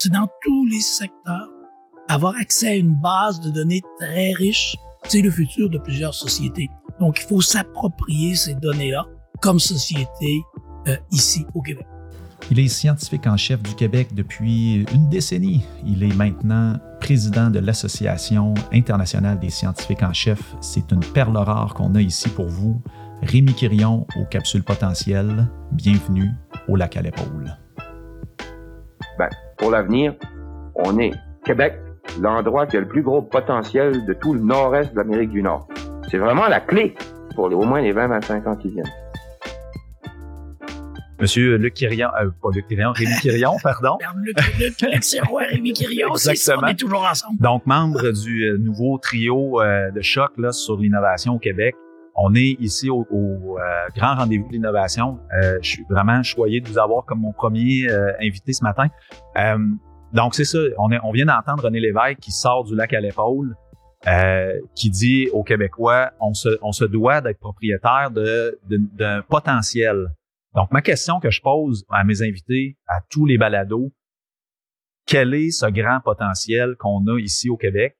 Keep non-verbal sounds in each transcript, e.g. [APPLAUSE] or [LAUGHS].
c'est dans tous les secteurs. Avoir accès à une base de données très riche, c'est le futur de plusieurs sociétés. Donc, il faut s'approprier ces données-là comme société euh, ici au Québec. Il est scientifique en chef du Québec depuis une décennie. Il est maintenant président de l'Association internationale des scientifiques en chef. C'est une perle rare qu'on a ici pour vous. Rémi Quirion aux capsules potentielles. Bienvenue au lac à l'épaule. Ben, pour l'avenir, on est Québec, l'endroit qui a le plus gros potentiel de tout le nord-est de l'Amérique du Nord. C'est vraiment la clé pour au moins les 20-25 ans qui viennent. Monsieur Luc Quirion, euh, pas Luc Quirion, Rémi [LAUGHS] Quirion, pardon. Luc, Luc, Luc roi Rémi Quirion, Exactement. on est toujours ensemble. Donc, membre du euh, nouveau trio euh, de choc là, sur l'innovation au Québec. On est ici au, euh, grand rendez-vous de l'innovation. Euh, je suis vraiment choyé de vous avoir comme mon premier invité ce matin. donc, c'est ça, on, on vient d'entendre René Lévesque qui sort du lac à l'épaule. qui dit aux Québécois, on se, on se doit d'être propriétaire d'un potentiel donc, ma question que je pose à mes invités, à tous les balados, quel est ce grand potentiel qu'on a ici au Québec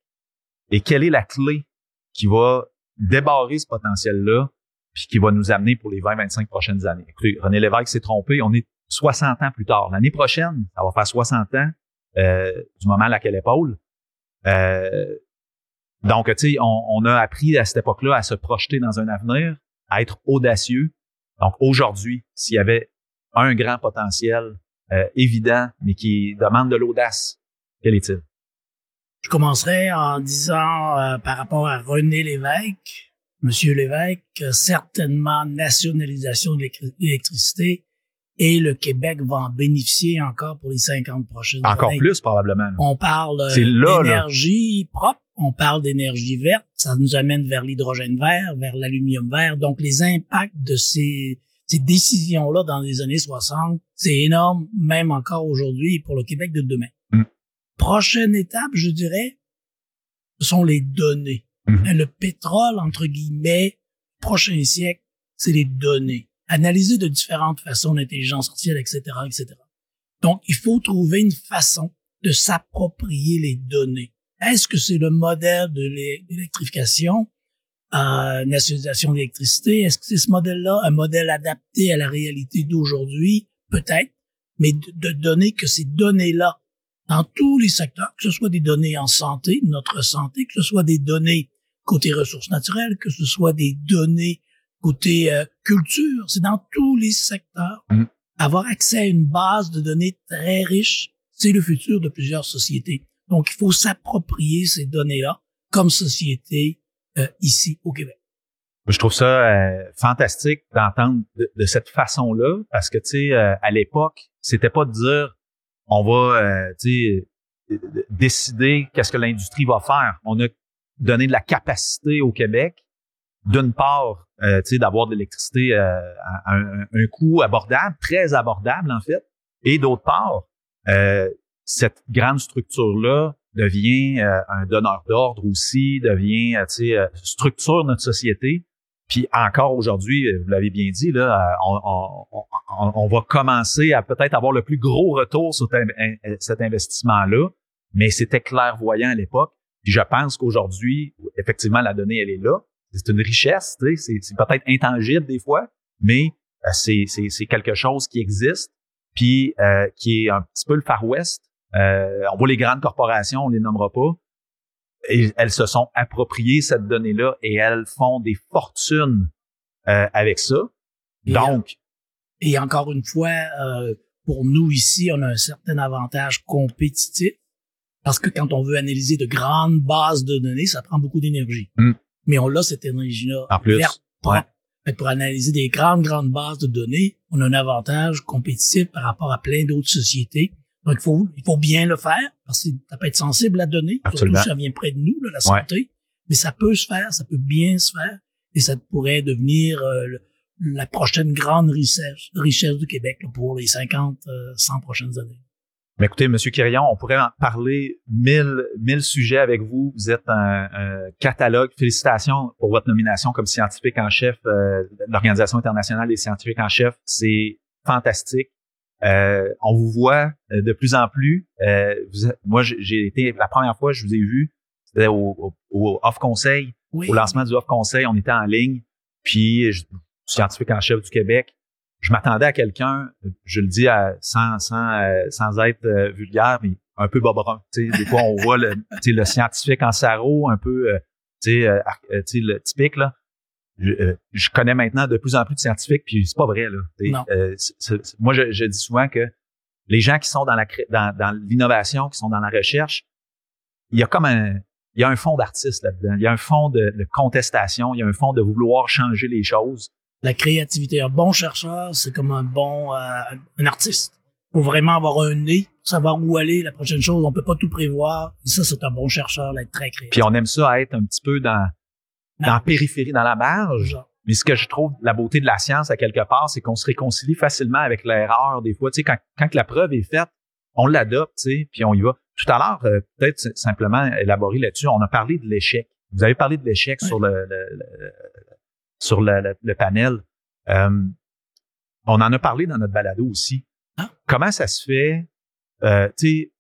et quelle est la clé qui va débarrer ce potentiel-là puis qui va nous amener pour les 20-25 prochaines années. Écoutez, René Lévesque s'est trompé, on est 60 ans plus tard. L'année prochaine, ça va faire 60 ans euh, du moment à laquelle épaule. Euh, donc, tu sais, on, a appris à cette époque-là à se projeter dans un avenir, à être audacieux, donc aujourd'hui, s'il y avait un grand potentiel euh, évident, mais qui demande de l'audace, quel est-il? Je commencerai en disant euh, par rapport à René Lévesque, Monsieur Lévesque, certainement nationalisation de l'électricité et le Québec va en bénéficier encore pour les 50 prochaines années. Encore plus probablement. On parle euh, d'énergie propre, on parle d'énergie verte, ça nous amène vers l'hydrogène vert, vers l'aluminium vert. Donc les impacts de ces, ces décisions-là dans les années 60, c'est énorme, même encore aujourd'hui pour le Québec de demain. Prochaine étape, je dirais, ce sont les données. Mm. Le pétrole, entre guillemets, prochain siècle, c'est les données analyser de différentes façons l'intelligence artificielle, etc., etc. Donc, il faut trouver une façon de s'approprier les données. Est-ce que c'est le modèle de l'électrification, euh, nationalisation de l'électricité? Est-ce que c'est ce modèle-là, un modèle adapté à la réalité d'aujourd'hui? Peut-être, mais de, de donner que ces données-là, dans tous les secteurs, que ce soit des données en santé, notre santé, que ce soit des données côté ressources naturelles, que ce soit des données côté euh, culture, c'est dans tous les secteurs. Mm. Avoir accès à une base de données très riche, c'est le futur de plusieurs sociétés. Donc, il faut s'approprier ces données-là comme société euh, ici au Québec. Je trouve ça euh, fantastique d'entendre de, cette façon-là, parce que tu sais, à l'époque, c'était pas de dire on va, tu sais, décider qu'est-ce que l'industrie va faire. On a donné de la capacité au Québec, d'une part, euh, d'avoir de l'électricité euh, à un, un, coût abordable, très abordable en fait, et d'autre part, euh, cette grande structure-là devient euh, un donneur d'ordre aussi, devient, structure notre société. Puis encore aujourd'hui, vous l'avez bien dit, là, on, on, va commencer à peut-être avoir le plus gros retour sur cet investissement-là, mais c'était clairvoyant à l'époque. Puis je pense qu'aujourd'hui, effectivement, la donnée, elle est là c'est une richesse, c'est peut-être intangible des fois, mais euh, c'est quelque chose qui existe, puis euh, qui est un petit peu le Far West. Euh, on voit les grandes corporations, on les nommera pas, et elles se sont appropriées cette donnée-là et elles font des fortunes avec ça. Donc, et encore une fois, pour nous ici, on a un certain avantage compétitif parce que quand on veut analyser de grandes bases de données, ça prend beaucoup d'énergie. Mm mais on a cette énergie-là verte, Pour analyser des grandes, grandes bases de données, on a un avantage compétitif par rapport à plein d'autres sociétés. Donc, il faut, il faut bien le faire, parce que ça peut être sensible à donner, surtout si ça vient près de nous, la santé. Mais ça peut se faire, ça peut bien se faire, et ça pourrait devenir euh, la prochaine grande richesse, richesse du Québec pour les 50, 100 euh, prochaines années. Mais écoutez, Monsieur Quirion, on pourrait en parler mille, mille sujets avec vous. Vous êtes un, catalogue. Félicitations pour votre nomination comme scientifique en chef euh, de l'Organisation internationale des scientifiques en chef. C'est fantastique. Euh, on vous voit euh, de plus en plus. Euh, moi, j'ai été la première fois que je vous ai vu, c'était au, Off Conseil, au lancement du Off Conseil. On était en ligne, puis je, scientifique en chef du Québec. Je m'attendais à quelqu'un, je le dis à, sans sans sans être vulgaire, mais un peu bobrun. Des fois, on voit le, le scientifique en sarreau, un peu, tu sais, le typique là. Euh, je, connais maintenant de plus en plus de scientifiques, puis c'est pas vrai. Là. Euh, moi, je, dis souvent que les gens qui sont dans la dans, l'innovation, qui sont dans la recherche, il y a comme un il y a un fond d'artiste là-dedans. Il y a un fond de, contestation. Il y a un fond de vouloir changer les choses. La créativité. Un bon chercheur, c'est comme un bon euh, un artiste. Faut vraiment avoir un nez, savoir où aller. La prochaine chose, on peut pas tout prévoir. Et ça, c'est un bon chercheur, d'être très créatif. Puis on aime ça être un petit peu dans dans la périphérie, dans la marge. Mais ce que je trouve la beauté de la science à quelque part, c'est qu'on se réconcilie facilement avec l'erreur des fois. Tu sais, quand, quand la preuve est faite, on l'adopte, tu sais, puis on y va. Tout à l'heure, euh, peut-être simplement élaborer là-dessus, on a parlé de l'échec. Vous avez parlé de l'échec sur le, sur le, le, panel. Euh, on en a parlé dans notre balado aussi. Ah. Comment ça se fait, euh, tu sais,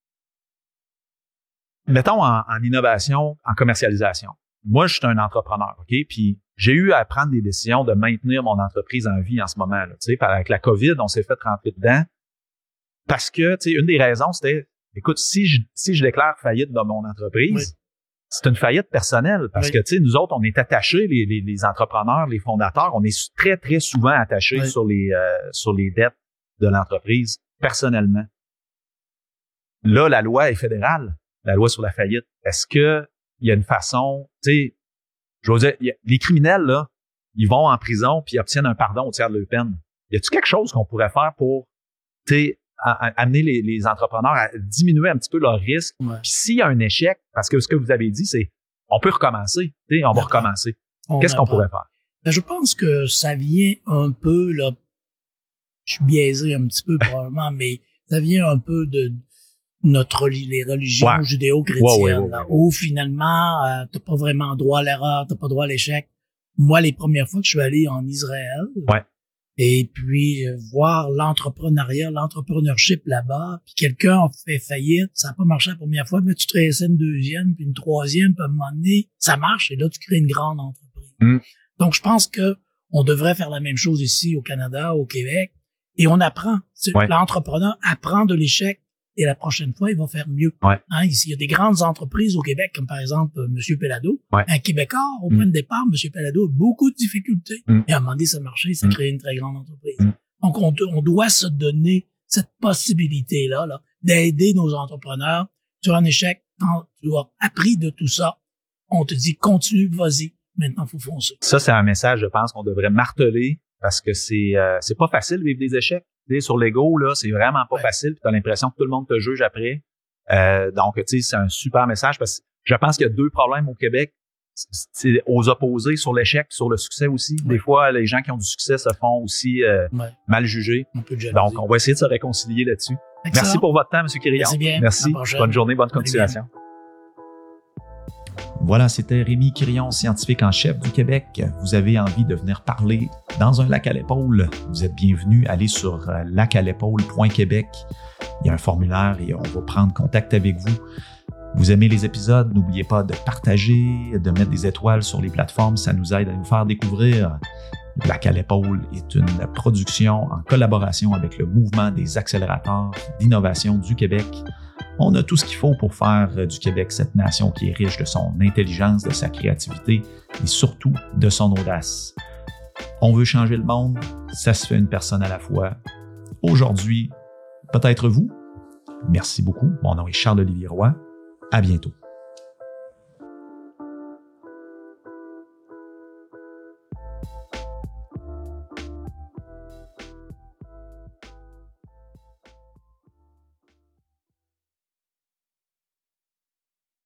mettons en, en innovation, en commercialisation moi, je suis un entrepreneur, OK? Puis j'ai eu à prendre des décisions de maintenir mon entreprise en vie en ce moment. Là, tu sais, avec la COVID, on s'est fait rentrer dedans. Parce que, tu sais, une des raisons, c'était, écoute, si je, si je déclare faillite dans mon entreprise, c'est une faillite personnelle. Parce que, tu sais, nous autres, on est attachés, les, les, entrepreneurs, les fondateurs, on est très, très souvent attachés sur les, euh, sur les dettes de l'entreprise, personnellement. Là, la loi est fédérale, la loi sur la faillite. Est-ce que il y a une façon, sais, je veux dire, les criminels, là, ils vont en prison puis ils obtiennent un pardon au tiers de leur peine. Y a-t-il quelque chose qu'on pourrait faire pour, tu sais, amener les, entrepreneurs à diminuer un petit peu leur risque? Puis s'il y a un échec, parce que ce que vous avez dit, c'est on peut recommencer, tu sais, on va recommencer. Qu'est-ce qu'on pourrait faire? Ben, je pense que ça vient un peu, là, je suis biaisé un petit peu probablement, [LAUGHS] mais ça vient un peu de notre les religions judéo-chrétiennes, où finalement, euh, t'as pas vraiment droit à l'erreur, t'as pas droit à l'échec. Moi, les premières fois que je suis allé en Israël, et puis euh, voir l'entrepreneuriat, l'entrepreneurship là-bas, puis quelqu'un a fait faillite, ça n'a pas marché la première fois, mais tu te réessais une deuxième, puis une troisième, puis à un moment donné, ça marche, et là, tu crées une grande entreprise. Mm. Donc, je pense que on devrait faire la même chose ici au Canada, au Québec, et on apprend. L'entrepreneur apprend de l'échec et la prochaine fois, il va faire mieux. Ouais. Hein, ici, il y a des grandes entreprises au Québec, comme par exemple euh, M. Pelado. Un Québécois, au point de départ, M. Pelado a beaucoup de difficultés. Mm. Et à un moment donné, ça marchait, ça mm. crée une très grande entreprise. Mm. Donc, on, on, doit se donner cette possibilité-là là, d'aider nos entrepreneurs. Tu as un échec, tu as appris de tout ça. On te dit, continue, vas-y. Maintenant, faut foncer. Ça, c'est un message, je pense, qu'on devrait marteler parce que c'est euh, c'est pas facile de vivre des échecs sur l'ego, là, c'est vraiment pas facile. Tu as l'impression que tout le monde te juge après. Euh, donc, tu sais, c'est un super message parce que je pense qu'il y a deux problèmes au Québec. C'est aux opposés sur l'échec, sur le succès aussi. Des fois, les gens qui ont du succès se font aussi euh, mal juger. Donc, on va essayer de se réconcilier là-dessus. Merci pour votre temps, M. Kirillon. Merci bien. Merci. Bonne journée, bonne continuation. Voilà, c'était Rémi Quirion, scientifique en chef du Québec. Vous avez envie de venir parler dans un lac à l'épaule, vous êtes bienvenu. Allez sur euh, lacalépaule.québec. Il y a un formulaire et on va prendre contact avec vous. Vous aimez les épisodes, n'oubliez pas de partager, de mettre des étoiles sur les plateformes, ça nous aide à nous faire découvrir. Lac à l'épaule est une production en collaboration avec le mouvement des accélérateurs d'innovation du Québec. On a tout ce qu'il faut pour faire du Québec cette nation qui est riche de son intelligence, de sa créativité et surtout de son audace. On veut changer le monde, ça se fait une personne à la fois. Aujourd'hui, peut-être vous. Merci beaucoup. Mon nom est Charles-Olivier Roy. À bientôt.